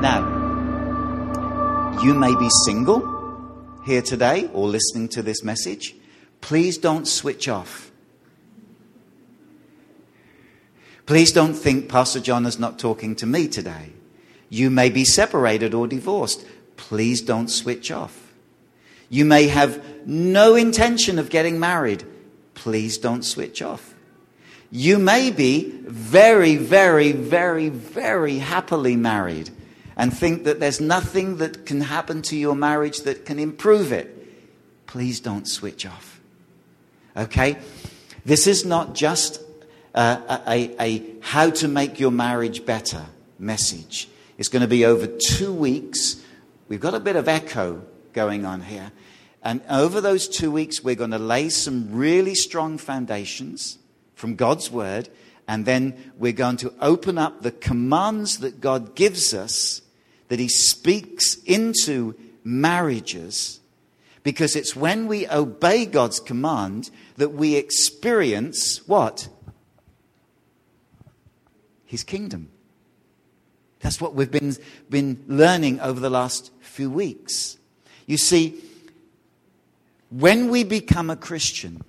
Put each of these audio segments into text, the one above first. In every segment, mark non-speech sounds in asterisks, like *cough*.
Now, you may be single here today or listening to this message. Please don't switch off. Please don't think Pastor John is not talking to me today. You may be separated or divorced. Please don't switch off. You may have no intention of getting married. Please don't switch off. You may be very, very, very, very happily married and think that there's nothing that can happen to your marriage that can improve it. Please don't switch off. Okay? This is not just a, a, how to make your marriage better message. It's going to be over two weeks. We've got a bit of echo going on here. And over those two weeks, we're going to lay some really strong foundations from God's Word. And then we're going to open up the commands that God gives us, that He speaks into marriages. Because it's when we obey God's command that we experience what? His kingdom. That's what we've been, been learning over the last few weeks. You see, when we become a Christian,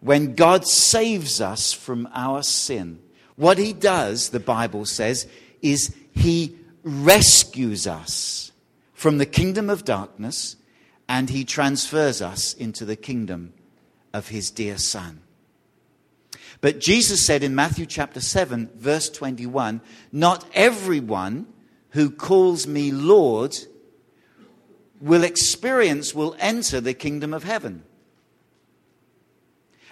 when God saves us from our sin, what He does, the Bible says, is He rescues us from the kingdom of darkness and He transfers us into the kingdom of His dear Son. But Jesus said in Matthew chapter 7, verse 21, Not everyone who calls me Lord will experience, will enter the kingdom of heaven.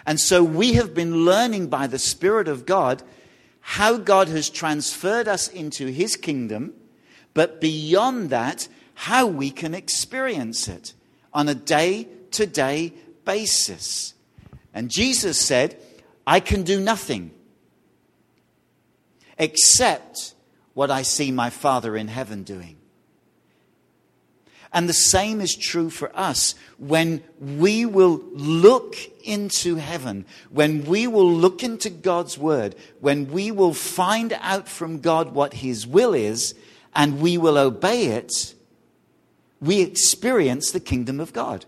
And so we have been learning by the Spirit of God how God has transferred us into His kingdom, but beyond that, how we can experience it on a day to day basis. And Jesus said, I can do nothing except what I see my Father in heaven doing. And the same is true for us. When we will look into heaven, when we will look into God's word, when we will find out from God what his will is, and we will obey it, we experience the kingdom of God.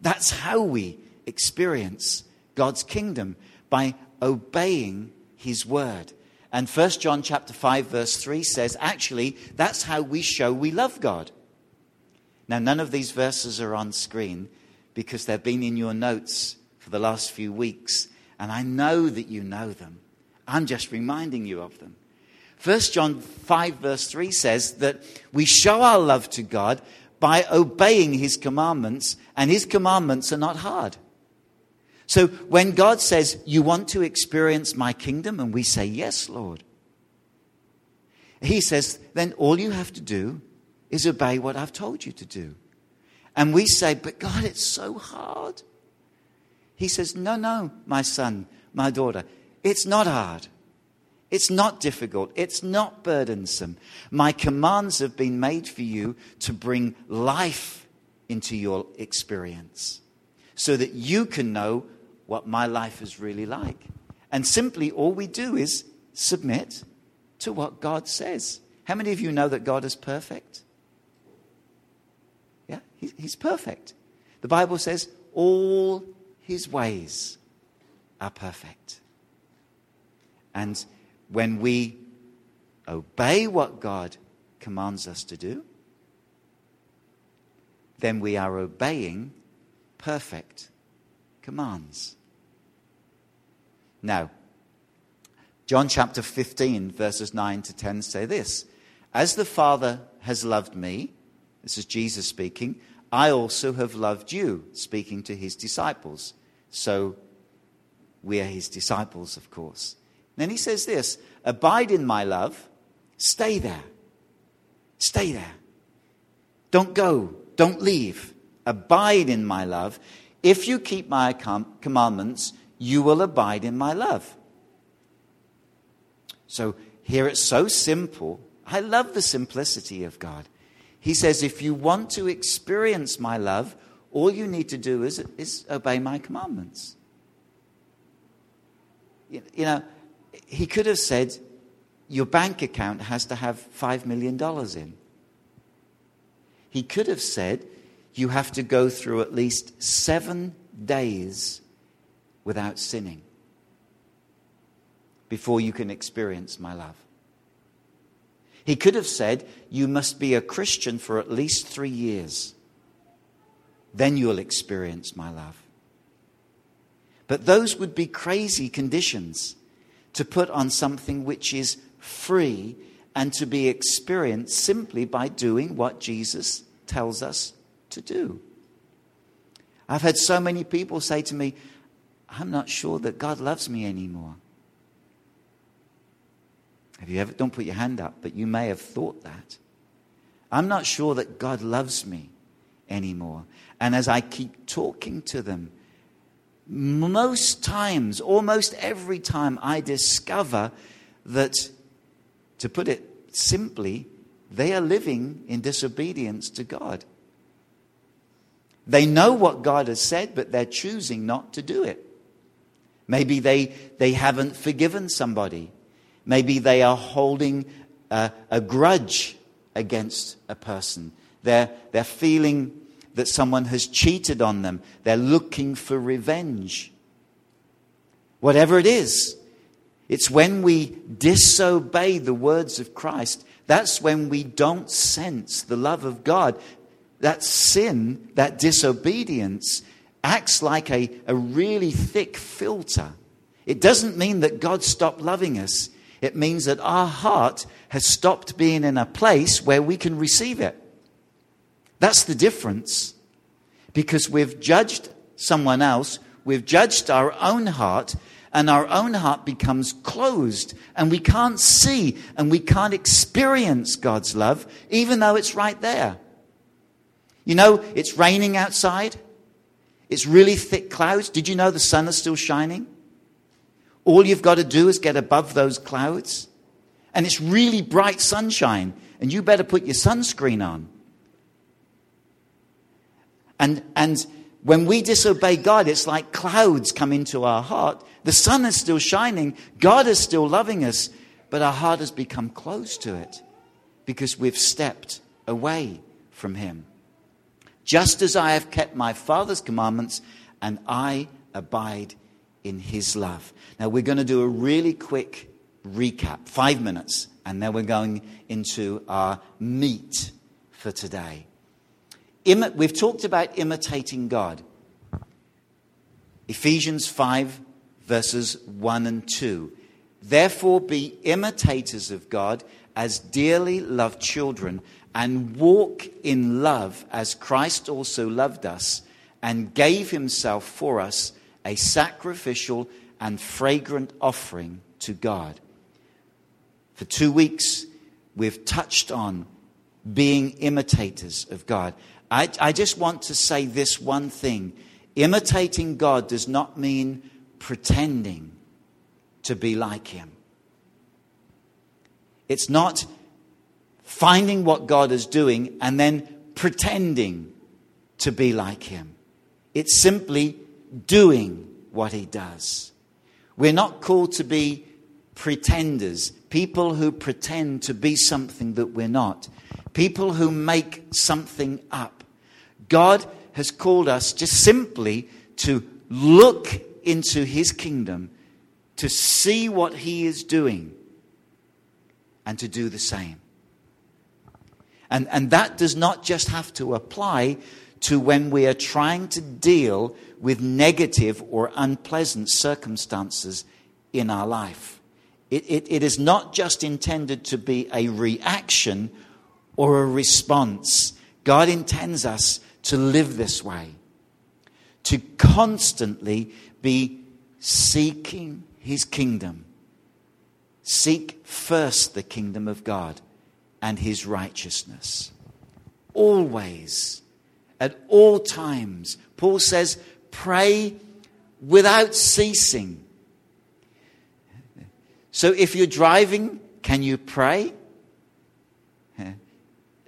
That's how we experience God's kingdom by obeying his word. And 1 John chapter 5 verse 3 says actually that's how we show we love God. Now none of these verses are on screen because they've been in your notes for the last few weeks and I know that you know them. I'm just reminding you of them. 1 John 5 verse 3 says that we show our love to God by obeying his commandments and his commandments are not hard. So when God says, You want to experience my kingdom? And we say, Yes, Lord. He says, Then all you have to do is obey what I've told you to do. And we say, But God, it's so hard. He says, No, no, my son, my daughter, it's not hard. It's not difficult. It's not burdensome. My commands have been made for you to bring life into your experience so that you can know what my life is really like. And simply all we do is submit to what God says. How many of you know that God is perfect? He's perfect. The Bible says all His ways are perfect. And when we obey what God commands us to do, then we are obeying perfect commands. Now, John chapter 15, verses 9 to 10 say this As the Father has loved me, this is Jesus speaking, I also have loved you, speaking to his disciples. So we are his disciples, of course. then he says this Abide in my love, stay there. Stay there. Don't go, don't leave. Abide in my love. If you keep my com- commandments, you will abide in my love. So here it's so simple. I love the simplicity of God. He says, if you want to experience my love, all you need to do is, is obey my commandments. You know, he could have said, Your bank account has to have $5 million in. He could have said, You have to go through at least seven days without sinning before you can experience my love. He could have said, You must be a Christian for at least three years. Then you'll experience my love. But those would be crazy conditions to put on something which is free and to be experienced simply by doing what Jesus tells us to do. I've had so many people say to me, I'm not sure that God loves me anymore. Have you ever, don't put your hand up, but you may have thought that. I'm not sure that God loves me anymore. And as I keep talking to them, most times, almost every time, I discover that, to put it simply, they are living in disobedience to God. They know what God has said, but they're choosing not to do it. Maybe they, they haven't forgiven somebody. Maybe they are holding a, a grudge against a person. They're, they're feeling that someone has cheated on them. They're looking for revenge. Whatever it is, it's when we disobey the words of Christ, that's when we don't sense the love of God. That sin, that disobedience, acts like a, a really thick filter. It doesn't mean that God stopped loving us. It means that our heart has stopped being in a place where we can receive it. That's the difference. Because we've judged someone else, we've judged our own heart, and our own heart becomes closed, and we can't see and we can't experience God's love, even though it's right there. You know, it's raining outside. It's really thick clouds. Did you know the sun is still shining? All you've got to do is get above those clouds. And it's really bright sunshine. And you better put your sunscreen on. And, and when we disobey God, it's like clouds come into our heart. The sun is still shining, God is still loving us, but our heart has become closed to it because we've stepped away from Him. Just as I have kept my Father's commandments, and I abide in His love. Now, we're going to do a really quick recap, five minutes, and then we're going into our meat for today. We've talked about imitating God. Ephesians 5, verses 1 and 2. Therefore, be imitators of God as dearly loved children, and walk in love as Christ also loved us and gave himself for us a sacrificial and fragrant offering to God. For two weeks, we've touched on being imitators of God. I, I just want to say this one thing imitating God does not mean pretending to be like Him. It's not finding what God is doing and then pretending to be like Him. It's simply doing what He does. We're not called to be pretenders, people who pretend to be something that we're not, people who make something up. God has called us just simply to look into his kingdom, to see what he is doing, and to do the same. And, and that does not just have to apply to when we are trying to deal with negative or unpleasant circumstances in our life. It, it, it is not just intended to be a reaction or a response. God intends us to live this way, to constantly be seeking his kingdom. Seek first the kingdom of God and his righteousness. Always, at all times. Paul says, pray without ceasing. So if you're driving, can you pray? *laughs*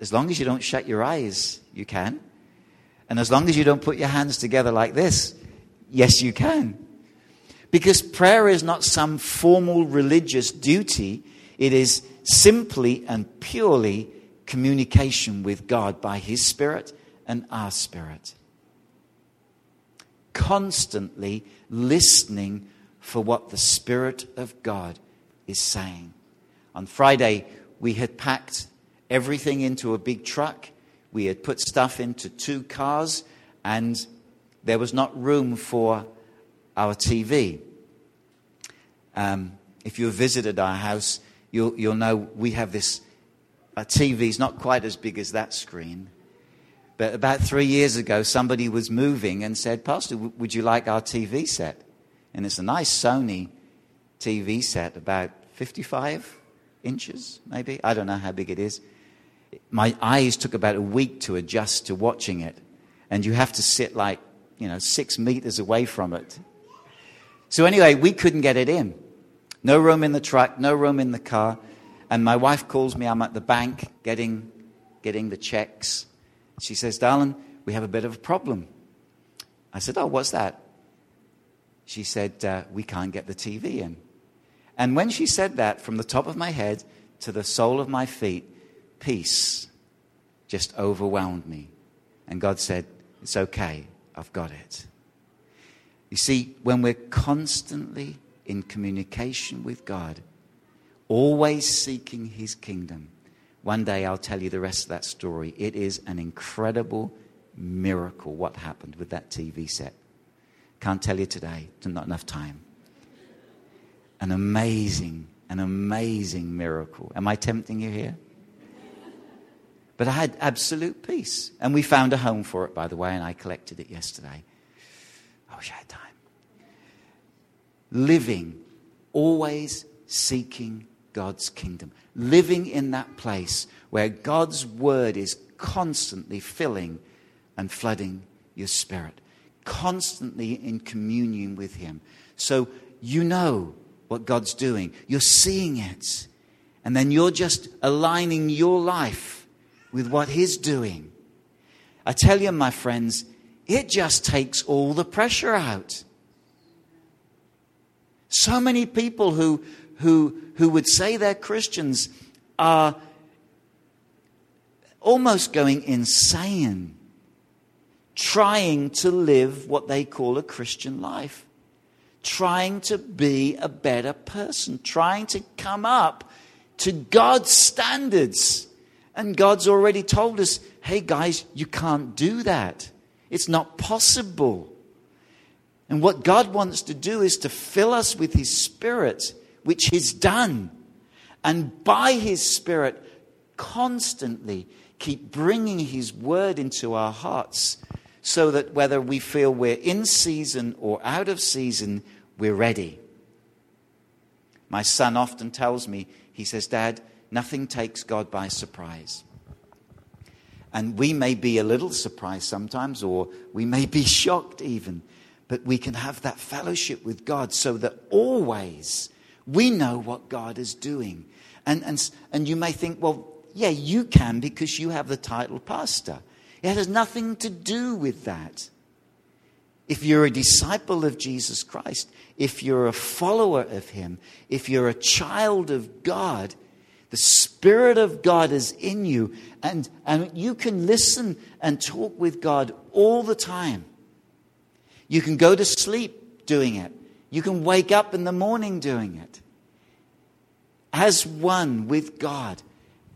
As long as you don't shut your eyes, you can. And as long as you don't put your hands together like this, yes, you can. Because prayer is not some formal religious duty, it is simply and purely communication with God by His Spirit and our spirit. Constantly listening for what the Spirit of God is saying. On Friday, we had packed everything into a big truck. We had put stuff into two cars, and there was not room for our TV. Um, if you visited our house, you'll, you'll know we have this a TV is not quite as big as that screen. But about three years ago, somebody was moving and said, Pastor, would you like our TV set? And it's a nice Sony TV set, about 55 inches, maybe. I don't know how big it is. My eyes took about a week to adjust to watching it. And you have to sit like, you know, six meters away from it. So, anyway, we couldn't get it in. No room in the truck, no room in the car. And my wife calls me. I'm at the bank getting, getting the checks. She says, Darling, we have a bit of a problem. I said, Oh, what's that? She said, uh, We can't get the TV in. And when she said that, from the top of my head to the sole of my feet, peace just overwhelmed me. And God said, It's okay, I've got it. You see, when we're constantly in communication with God, always seeking his kingdom. One day I'll tell you the rest of that story. It is an incredible miracle what happened with that TV set. Can't tell you today, not enough time. An amazing, an amazing miracle. Am I tempting you here? But I had absolute peace. And we found a home for it, by the way, and I collected it yesterday. I wish I had time. Living, always seeking God's kingdom. Living in that place where God's word is constantly filling and flooding your spirit. Constantly in communion with Him. So you know what God's doing. You're seeing it. And then you're just aligning your life with what He's doing. I tell you, my friends, it just takes all the pressure out. So many people who, who, who would say they're Christians are almost going insane trying to live what they call a Christian life, trying to be a better person, trying to come up to God's standards. And God's already told us, hey guys, you can't do that. It's not possible. And what God wants to do is to fill us with His Spirit which He's done. And by His Spirit, constantly keep bringing His Word into our hearts so that whether we feel we're in season or out of season, we're ready. My son often tells me, he says, Dad, nothing takes God by surprise. And we may be a little surprised sometimes, or we may be shocked even, but we can have that fellowship with God so that always we know what God is doing. And, and, and you may think, well, yeah, you can because you have the title pastor. It has nothing to do with that. If you're a disciple of Jesus Christ, if you're a follower of Him, if you're a child of God, the Spirit of God is in you, and, and you can listen and talk with God all the time. You can go to sleep doing it. You can wake up in the morning doing it. As one with God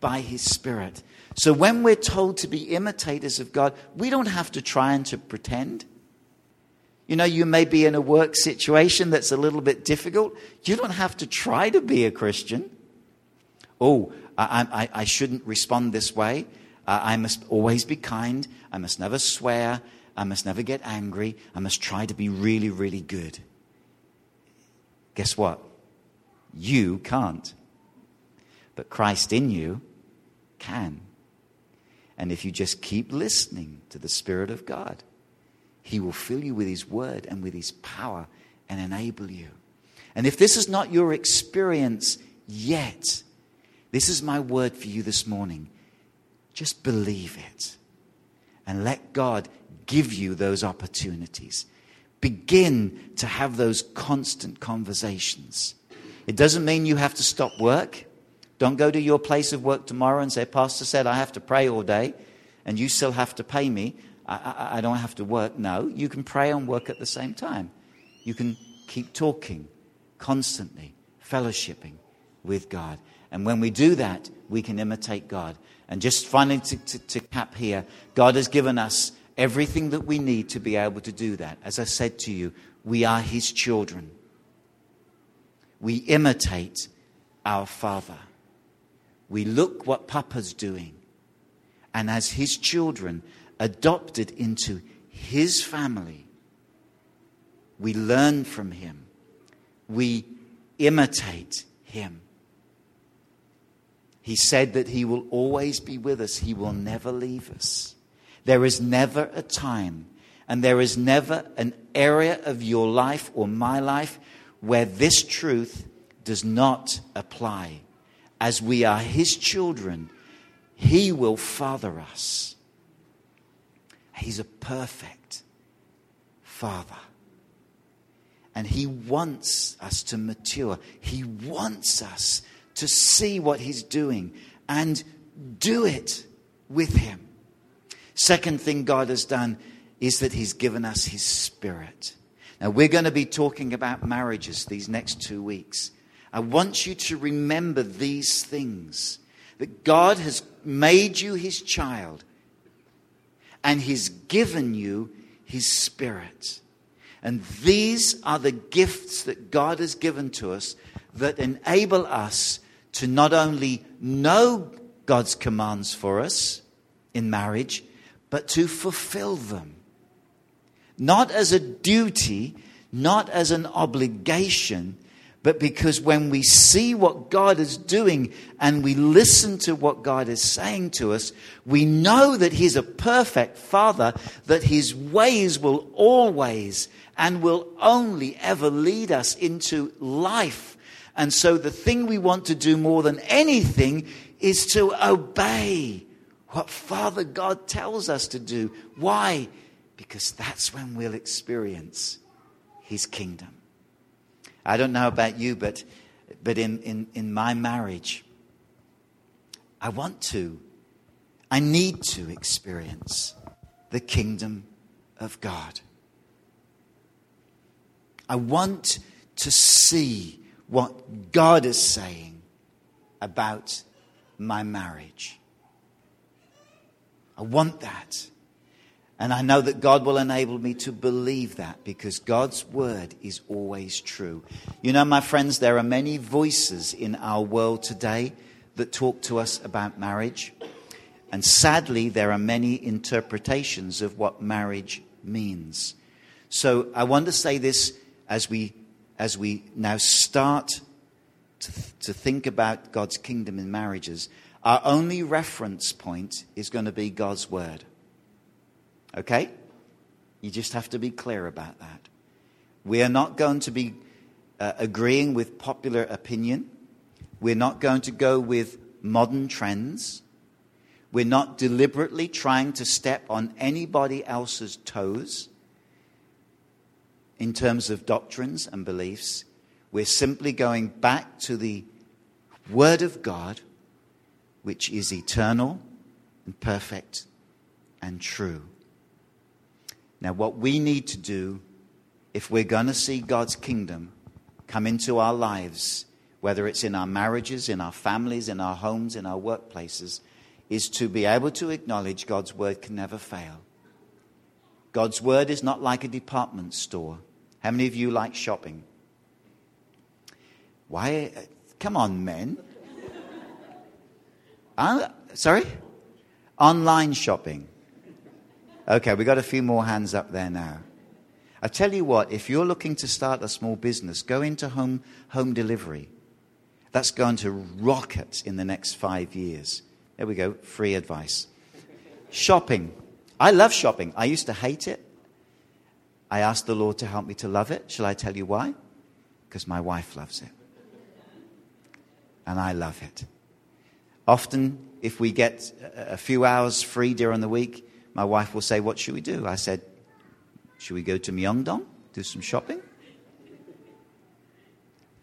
by His Spirit. So when we're told to be imitators of God, we don't have to try and to pretend. You know, you may be in a work situation that's a little bit difficult. You don't have to try to be a Christian. Oh, I, I, I shouldn't respond this way. Uh, I must always be kind. I must never swear. I must never get angry. I must try to be really, really good. Guess what? You can't. But Christ in you can. And if you just keep listening to the Spirit of God, He will fill you with His word and with His power and enable you. And if this is not your experience yet, this is my word for you this morning. Just believe it and let God give you those opportunities. Begin to have those constant conversations. It doesn't mean you have to stop work. Don't go to your place of work tomorrow and say, Pastor said I have to pray all day and you still have to pay me. I, I, I don't have to work. No, you can pray and work at the same time. You can keep talking constantly, fellowshipping with God. And when we do that, we can imitate God. And just finally, to, to, to, cap here, God has given us everything that we need to be able to do that. As I said to you, we are His children. We imitate our Father. We look what Papa's doing. And as His children, adopted into His family, we learn from Him. We imitate Him. He said that He will always be with us, He will never leave us. There is never a time, and there is never an area of your life or my life where this truth does not apply. As we are His children, He will father us. He's a perfect Father. And He wants us to mature. He wants us to see what He's doing and do it with Him. Second thing God has done is that He's given us His Spirit. Now, we're going to be talking about marriages these next two weeks. I want you to remember these things that God has made you His child and He's given you His Spirit. And these are the gifts that God has given to us that enable us to not only know God's commands for us in marriage, but to fulfill them. Not as a duty, not as an obligation, but because when we see what God is doing and we listen to what God is saying to us, we know that He's a perfect Father, that His ways will always and will only ever lead us into life. And so the thing we want to do more than anything is to obey what Father God tells us to do. Why? Because that's when we'll experience His kingdom. I don't know about you, but, but in, in, in my marriage, I want to, I need to experience the kingdom of God. I want to see what God is saying about my marriage. I want that. And I know that God will enable me to believe that because God's word is always true. You know, my friends, there are many voices in our world today that talk to us about marriage. And sadly, there are many interpretations of what marriage means. So I want to say this as we, as we now start to, to think about God's kingdom in marriages. Our only reference point is going to be God's word. Okay? You just have to be clear about that. We are not going to be uh, agreeing with popular opinion. We're not going to go with modern trends. We're not deliberately trying to step on anybody else's toes in terms of doctrines and beliefs. We're simply going back to the Word of God, which is eternal and perfect and true. Now, what we need to do if we're going to see God's kingdom come into our lives, whether it's in our marriages, in our families, in our homes, in our workplaces, is to be able to acknowledge God's word can never fail. God's word is not like a department store. How many of you like shopping? Why? Come on, men. Uh, sorry? Online shopping. Okay, we got a few more hands up there now. I tell you what, if you're looking to start a small business, go into home, home delivery. That's going to rocket in the next five years. There we go, free advice. Shopping. I love shopping. I used to hate it. I asked the Lord to help me to love it. Shall I tell you why? Because my wife loves it. And I love it. Often, if we get a few hours free during the week, my wife will say, What should we do? I said, Should we go to Myeongdong? Do some shopping?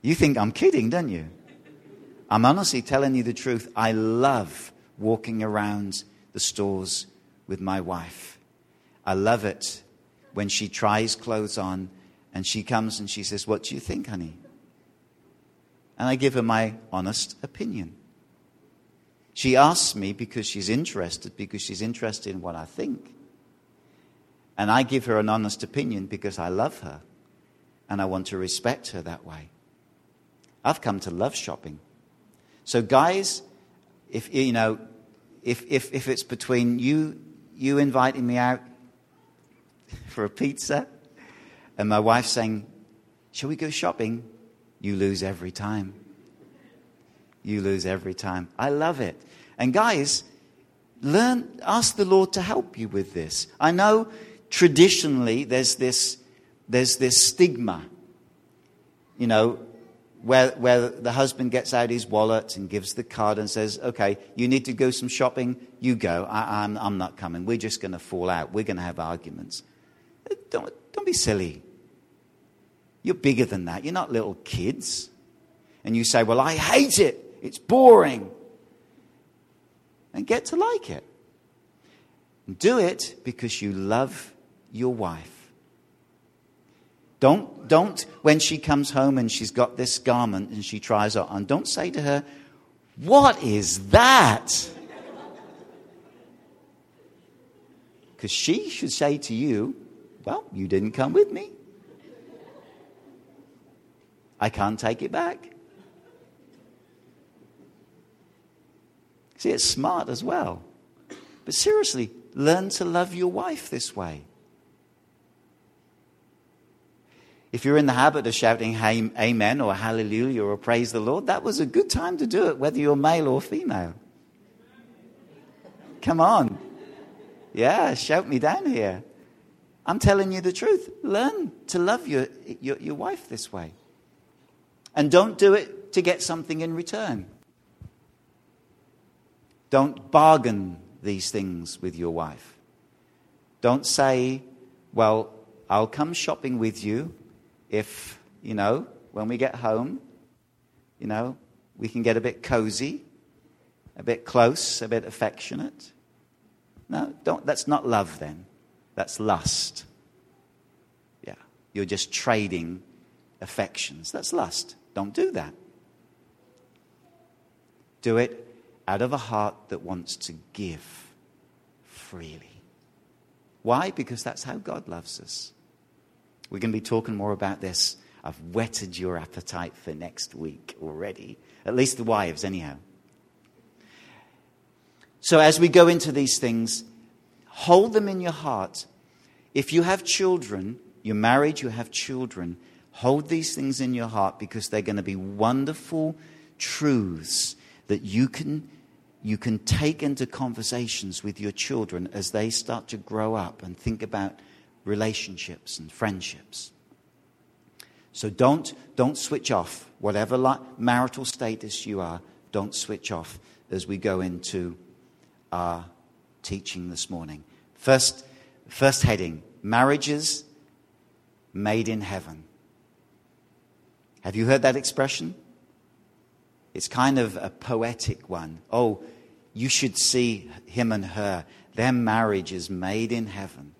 You think I'm kidding, don't you? I'm honestly telling you the truth. I love walking around the stores with my wife. I love it when she tries clothes on and she comes and she says, What do you think, honey? And I give her my honest opinion. She asks me because she's interested, because she's interested in what I think. And I give her an honest opinion because I love her and I want to respect her that way. I've come to love shopping. So, guys, if you know, if, if, if it's between you, you inviting me out *laughs* for a pizza and my wife saying, Shall we go shopping? You lose every time. You lose every time. I love it. And guys, learn, ask the Lord to help you with this. I know traditionally there's this, there's this stigma, you know, where, where the husband gets out his wallet and gives the card and says, okay, you need to go some shopping, you go. I, I'm, I'm not coming. We're just going to fall out. We're going to have arguments. Uh, don't, don't be silly. You're bigger than that. You're not little kids. And you say, well, I hate it. It's boring. And get to like it. Do it because you love your wife. Don't, don't, when she comes home and she's got this garment and she tries it on, don't say to her, What is that? Because she should say to you, Well, you didn't come with me. I can't take it back. See, it's smart as well. But seriously, learn to love your wife this way. If you're in the habit of shouting amen or hallelujah or praise the Lord, that was a good time to do it, whether you're male or female. Come on. Yeah, shout me down here. I'm telling you the truth. Learn to love your, your, your wife this way. And don't do it to get something in return. Don't bargain these things with your wife. Don't say, Well, I'll come shopping with you if, you know, when we get home, you know, we can get a bit cozy, a bit close, a bit affectionate. No, don't, that's not love then. That's lust. Yeah, you're just trading affections. That's lust. Don't do that. Do it out of a heart that wants to give freely. Why? Because that's how God loves us. We're going to be talking more about this. I've whetted your appetite for next week already. At least the wives, anyhow. So, as we go into these things, hold them in your heart. If you have children, you're married, you have children, hold these things in your heart because they're going to be wonderful truths that you can, you can take into conversations with your children as they start to grow up and think about relationships and friendships. So don't, don't switch off. Whatever marital status you are, don't switch off as we go into our teaching this morning. First, first heading marriages made in heaven. Have you heard that expression? It's kind of a poetic one. Oh, you should see him and her. Their marriage is made in heaven.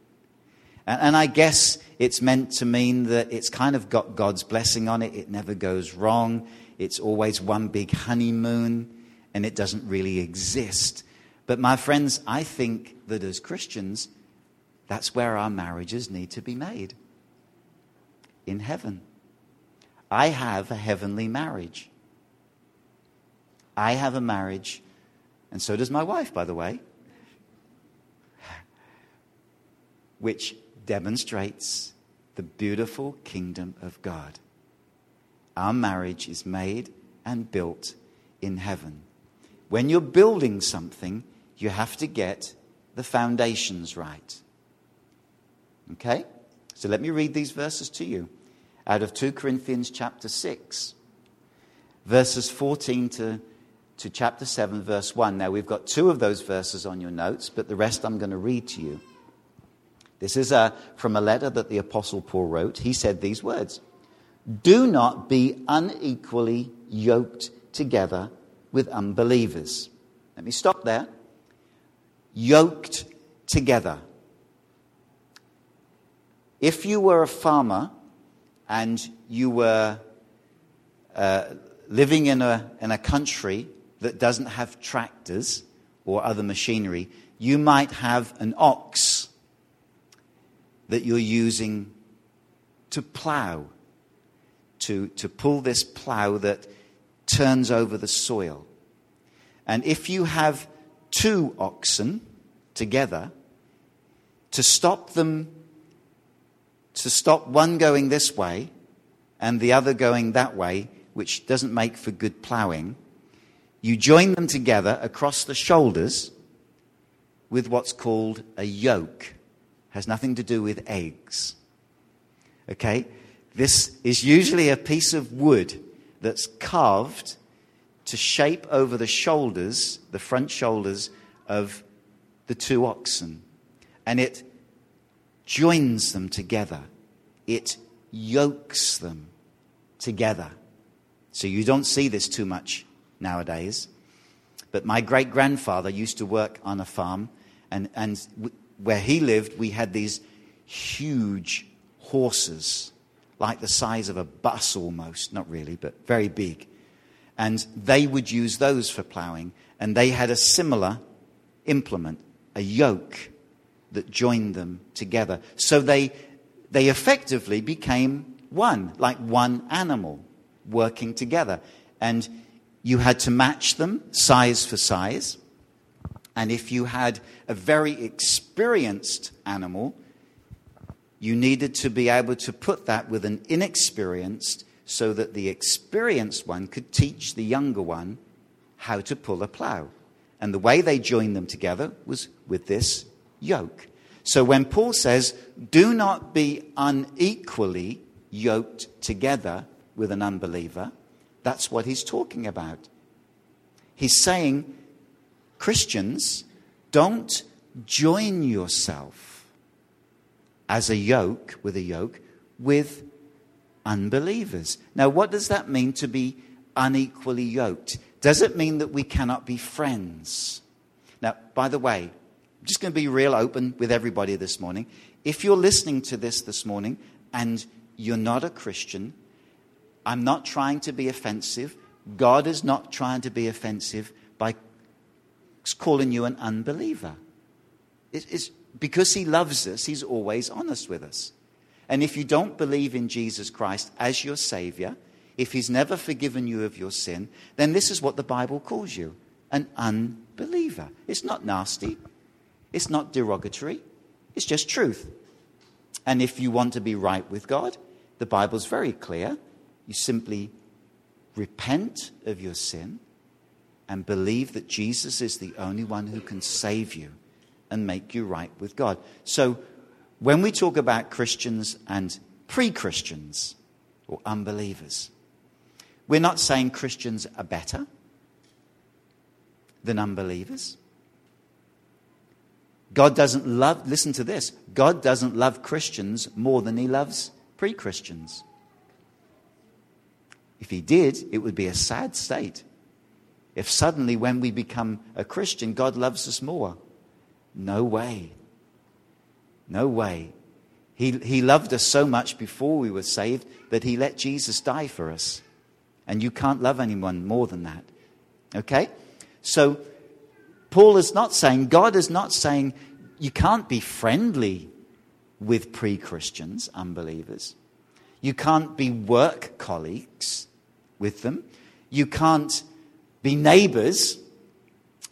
And, and I guess it's meant to mean that it's kind of got God's blessing on it. It never goes wrong. It's always one big honeymoon, and it doesn't really exist. But my friends, I think that as Christians, that's where our marriages need to be made in heaven. I have a heavenly marriage. I have a marriage, and so does my wife, by the way, which demonstrates the beautiful kingdom of God. Our marriage is made and built in heaven. When you're building something, you have to get the foundations right. Okay? So let me read these verses to you out of 2 Corinthians chapter 6, verses 14 to, to chapter 7, verse 1. Now, we've got two of those verses on your notes, but the rest I'm going to read to you. This is a, from a letter that the Apostle Paul wrote. He said these words Do not be unequally yoked together with unbelievers. Let me stop there. Yoked together. If you were a farmer and you were uh, living in a, in a country that doesn't have tractors or other machinery, you might have an ox that you're using to plow, to, to pull this plow that turns over the soil. And if you have two oxen together, to stop them, to stop one going this way and the other going that way, which doesn't make for good ploughing, you join them together across the shoulders with what's called a yoke. Has nothing to do with eggs. Okay? This is usually a piece of wood that's carved to shape over the shoulders, the front shoulders of the two oxen. And it joins them together, it yokes them together. So you don't see this too much nowadays. But my great grandfather used to work on a farm, and, and w- where he lived, we had these huge horses, like the size of a bus almost, not really, but very big. And they would use those for plowing, and they had a similar implement, a yoke that joined them together. So they, they effectively became one, like one animal working together. And you had to match them size for size. And if you had a very experienced animal, you needed to be able to put that with an inexperienced so that the experienced one could teach the younger one how to pull a plow. And the way they joined them together was with this yoke. So when Paul says, do not be unequally yoked together with an unbeliever, that's what he's talking about. He's saying, Christians, don't join yourself as a yoke, with a yoke, with unbelievers. Now, what does that mean to be unequally yoked? Does it mean that we cannot be friends? Now, by the way, I'm just going to be real open with everybody this morning. If you're listening to this this morning and you're not a Christian, I'm not trying to be offensive. God is not trying to be offensive by calling you an unbeliever. It's because He loves us, He's always honest with us. And if you don't believe in Jesus Christ as your Savior, if He's never forgiven you of your sin, then this is what the Bible calls you an unbeliever. It's not nasty, it's not derogatory, it's just truth. And if you want to be right with God, the Bible's very clear. You simply repent of your sin and believe that Jesus is the only one who can save you and make you right with God. So, when we talk about Christians and pre Christians or unbelievers, we're not saying Christians are better than unbelievers. God doesn't love, listen to this, God doesn't love Christians more than he loves pre Christians. If he did, it would be a sad state. If suddenly, when we become a Christian, God loves us more. No way. No way. He, he loved us so much before we were saved that he let Jesus die for us. And you can't love anyone more than that. Okay? So, Paul is not saying, God is not saying, you can't be friendly with pre Christians, unbelievers. You can't be work colleagues with them. You can't be neighbors.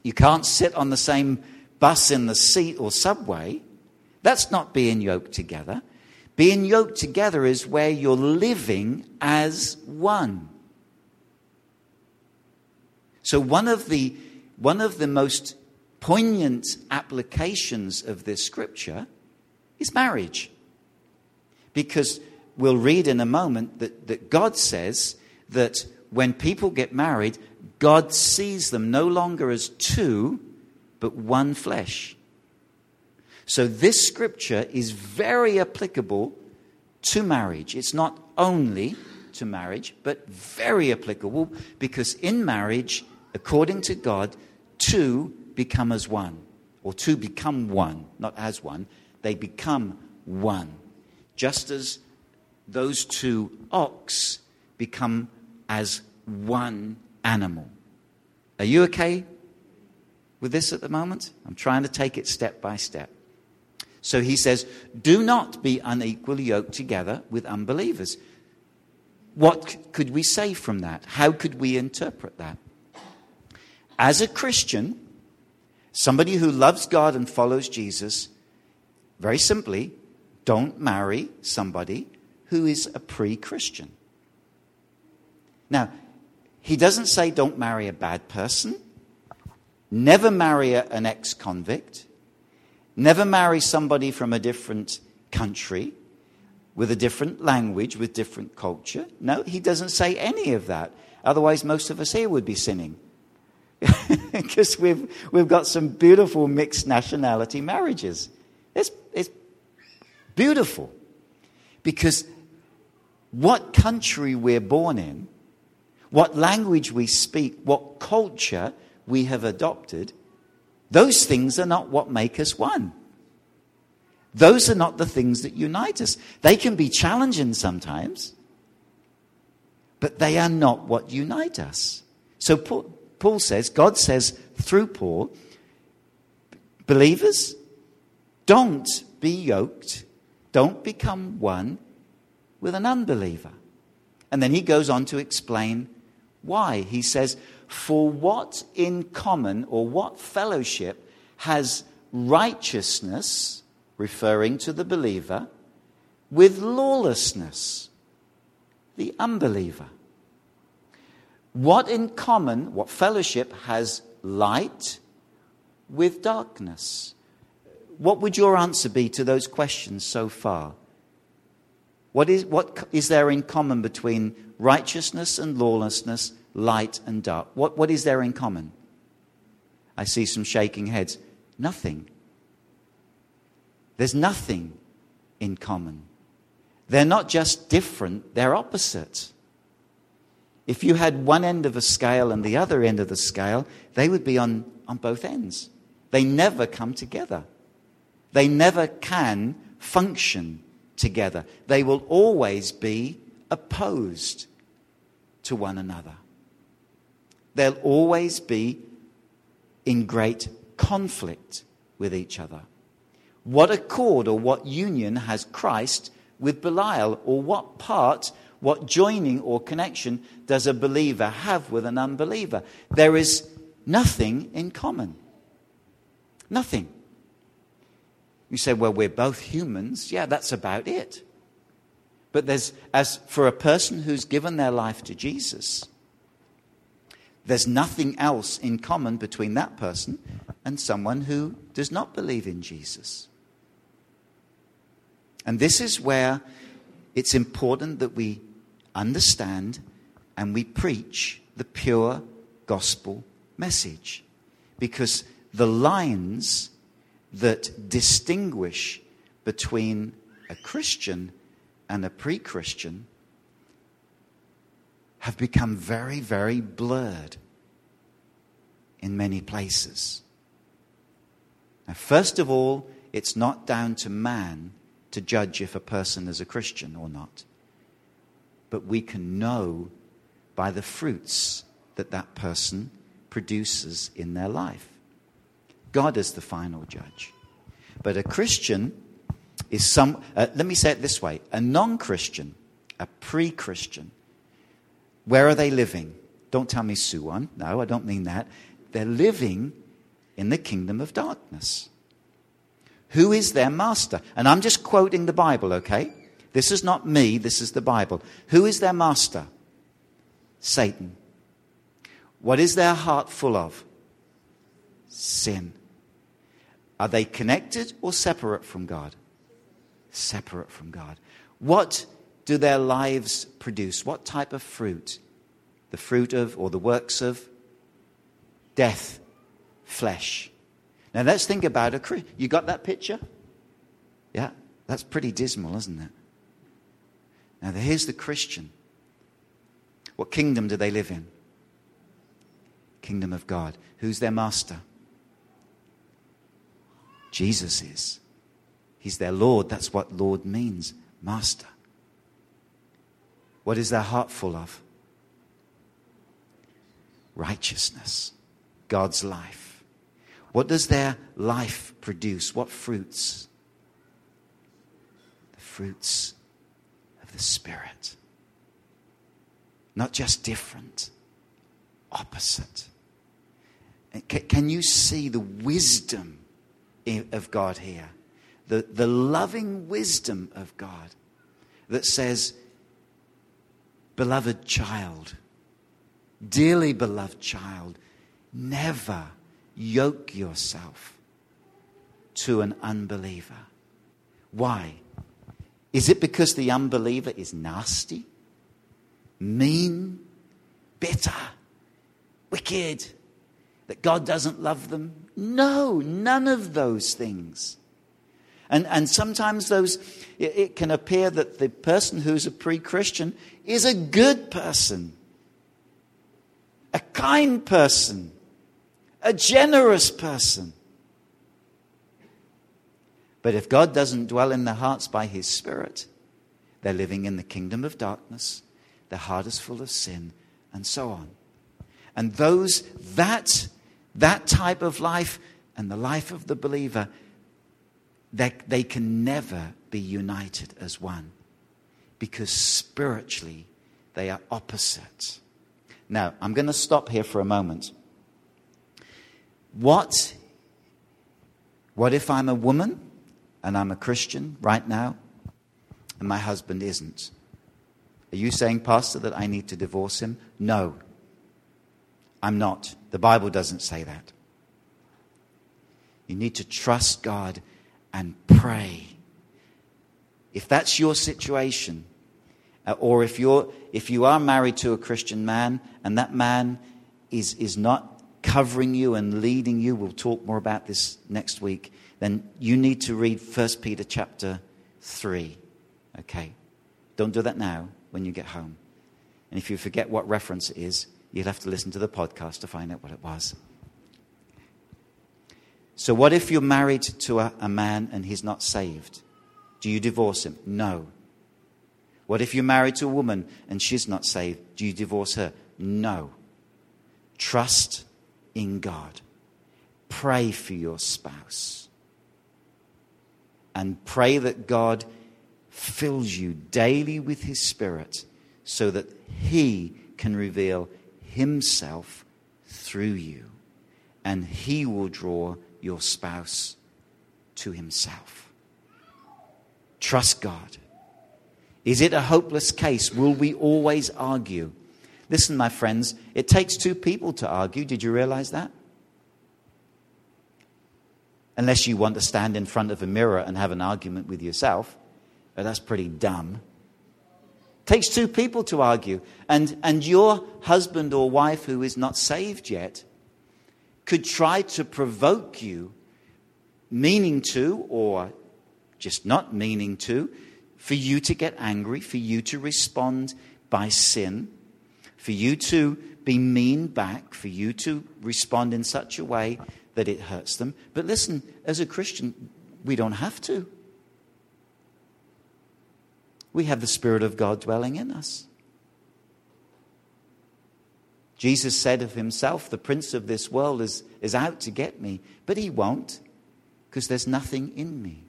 You can't sit on the same bus in the seat or subway. That's not being yoked together. Being yoked together is where you're living as one. So, one of the, one of the most poignant applications of this scripture is marriage. Because we'll read in a moment that, that God says that when people get married, God sees them no longer as two, but one flesh. So this scripture is very applicable to marriage. It's not only to marriage, but very applicable because in marriage, according to God, two become as one, or two become one, not as one, they become one. Just as those two ox become as one animal. Are you okay with this at the moment? I'm trying to take it step by step. So he says, Do not be unequally yoked together with unbelievers. What could we say from that? How could we interpret that? As a Christian, somebody who loves God and follows Jesus, very simply, don't marry somebody who is a pre Christian. Now, he doesn't say don't marry a bad person, never marry an ex convict, never marry somebody from a different country with a different language, with different culture. No, he doesn't say any of that. Otherwise, most of us here would be sinning. *laughs* Because we've, we've got some beautiful mixed nationality marriages. It's, it's beautiful. Because what country we're born in, what language we speak, what culture we have adopted, those things are not what make us one. Those are not the things that unite us. They can be challenging sometimes, but they are not what unite us. So Paul says, God says through Paul, believers, don't be yoked, don't become one with an unbeliever. And then he goes on to explain why. He says, For what in common or what fellowship has righteousness, referring to the believer, with lawlessness, the unbeliever? What in common, what fellowship has light with darkness? What would your answer be to those questions so far? What is, what is there in common between righteousness and lawlessness, light and dark? What, what is there in common? I see some shaking heads. Nothing. There's nothing in common. They're not just different, they're opposite. If you had one end of a scale and the other end of the scale, they would be on, on both ends. They never come together. They never can function together. They will always be opposed to one another. They'll always be in great conflict with each other. What accord or what union has Christ with Belial? Or what part, what joining or connection does a believer have with an unbeliever? There is nothing in common. Nothing. You say, well, we're both humans. Yeah, that's about it. But there's, as for a person who's given their life to Jesus, there's nothing else in common between that person and someone who does not believe in Jesus. And this is where it's important that we understand and we preach the pure gospel message. Because the lines that distinguish between a Christian and a pre Christian have become very, very blurred in many places. Now, first of all, it's not down to man to judge if a person is a Christian or not. But we can know by the fruits that that person produces in their life. God is the final judge. But a Christian is some, uh, let me say it this way a non Christian, a pre Christian, where are they living? Don't tell me Suwon. No, I don't mean that. They're living in the kingdom of darkness. Who is their master? And I'm just quoting the Bible, okay? This is not me, this is the Bible. Who is their master? Satan. What is their heart full of? Sin. Are they connected or separate from God? Separate from God. What do their lives produce? What type of fruit? The fruit of, or the works of death, flesh. Now let's think about a. You got that picture? Yeah, that's pretty dismal, isn't it? Now, here's the Christian. What kingdom do they live in? Kingdom of God. Who's their master? Jesus is. He's their Lord. That's what Lord means master. What is their heart full of? Righteousness, God's life. What does their life produce? What fruits? The fruits of the Spirit. Not just different, opposite. Can you see the wisdom of God here? The, the loving wisdom of God that says, Beloved child, dearly beloved child, never yoke yourself to an unbeliever. Why? Is it because the unbeliever is nasty, mean, bitter, wicked, that God doesn't love them? No, none of those things. And, and sometimes those, it, it can appear that the person who's a pre Christian is a good person, a kind person, a generous person. But if God doesn't dwell in their hearts by His Spirit, they're living in the kingdom of darkness, their heart is full of sin, and so on. And those, that, that type of life and the life of the believer they, they can never be united as one because spiritually they are opposite. Now, I'm going to stop here for a moment. What, what if I'm a woman and I'm a Christian right now and my husband isn't? Are you saying, Pastor, that I need to divorce him? No, I'm not. The Bible doesn't say that. You need to trust God and pray. If that's your situation, uh, or if, you're, if you are married to a Christian man and that man is, is not covering you and leading you, we'll talk more about this next week, then you need to read 1 Peter chapter 3. Okay? Don't do that now when you get home. And if you forget what reference it is, you'll have to listen to the podcast to find out what it was. So, what if you're married to a, a, man and he's not saved? Do you divorce him? No. What if you're married to a woman and she's not saved? Do you divorce her? No. Trust in God. Pray for your spouse. And pray that God fills you daily with His Spirit so that He can reveal Himself through you. And He will draw your spouse to himself. Trust God. Is it a hopeless case? Will we always argue? Listen, my friends, it takes two people to argue. Did you realize that? Unless you want to stand in front of a mirror and have an argument with yourself. But that's pretty dumb. Takes two people to argue. And, and your husband or wife who is not saved yet could try to provoke you, meaning to, or just not meaning to, for you to get angry, for you to respond by sin, for you to be mean back, for you to respond in such a way that it hurts them. But listen, as a Christian, we don't have to. We have the Spirit of God dwelling in us. Jesus said of himself, The prince of this world is, is out to get me, but he won't, because there's nothing in me.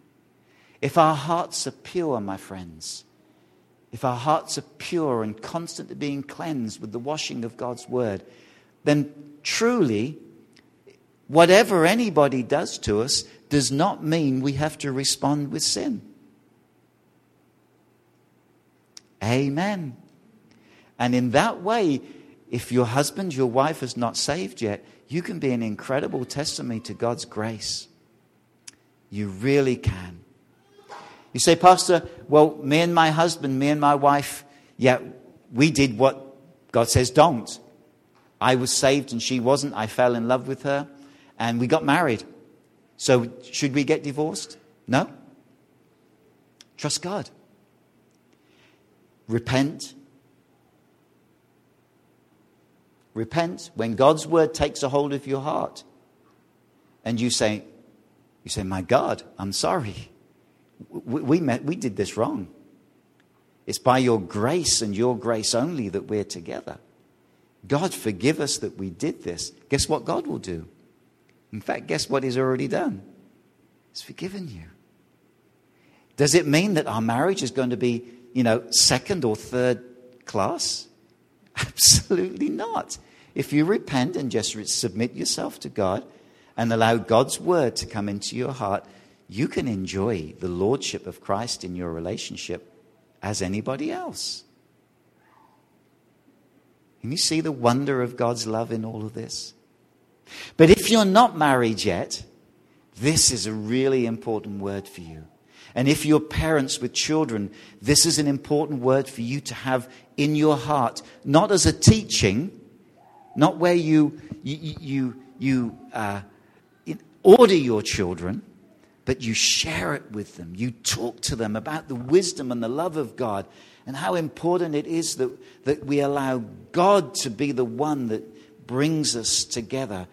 If our hearts are pure, my friends, if our hearts are pure and constantly being cleansed with the washing of God's word, then truly, whatever anybody does to us does not mean we have to respond with sin. Amen. And in that way, if your husband, your wife is not saved yet, you can be an incredible testimony to God's grace. You really can. You say, Pastor, well, me and my husband, me and my wife, yeah, we did what God says don't. I was saved and she wasn't. I fell in love with her and we got married. So should we get divorced? No. Trust God. Repent. Repent when God's word takes a hold of your heart and you say, you say, My God, I'm sorry. We, we, met, we did this wrong. It's by your grace and your grace only that we're together. God, forgive us that we did this. Guess what God will do? In fact, guess what He's already done? He's forgiven you. Does it mean that our marriage is going to be, you know, second or third class? *laughs* Absolutely not. If you repent and just submit yourself to God and allow God's word to come into your heart, you can enjoy the lordship of Christ in your relationship as anybody else. Can you see the wonder of God's love in all of this? But if you're not married yet, this is a really important word for you. And if you're parents with children, this is an important word for you to have in your heart, not as a teaching, not where you, you, you, you uh, order your children, but you share it with them. You talk to them about the wisdom and the love of God and how important it is that, that we allow God to be the one that brings us together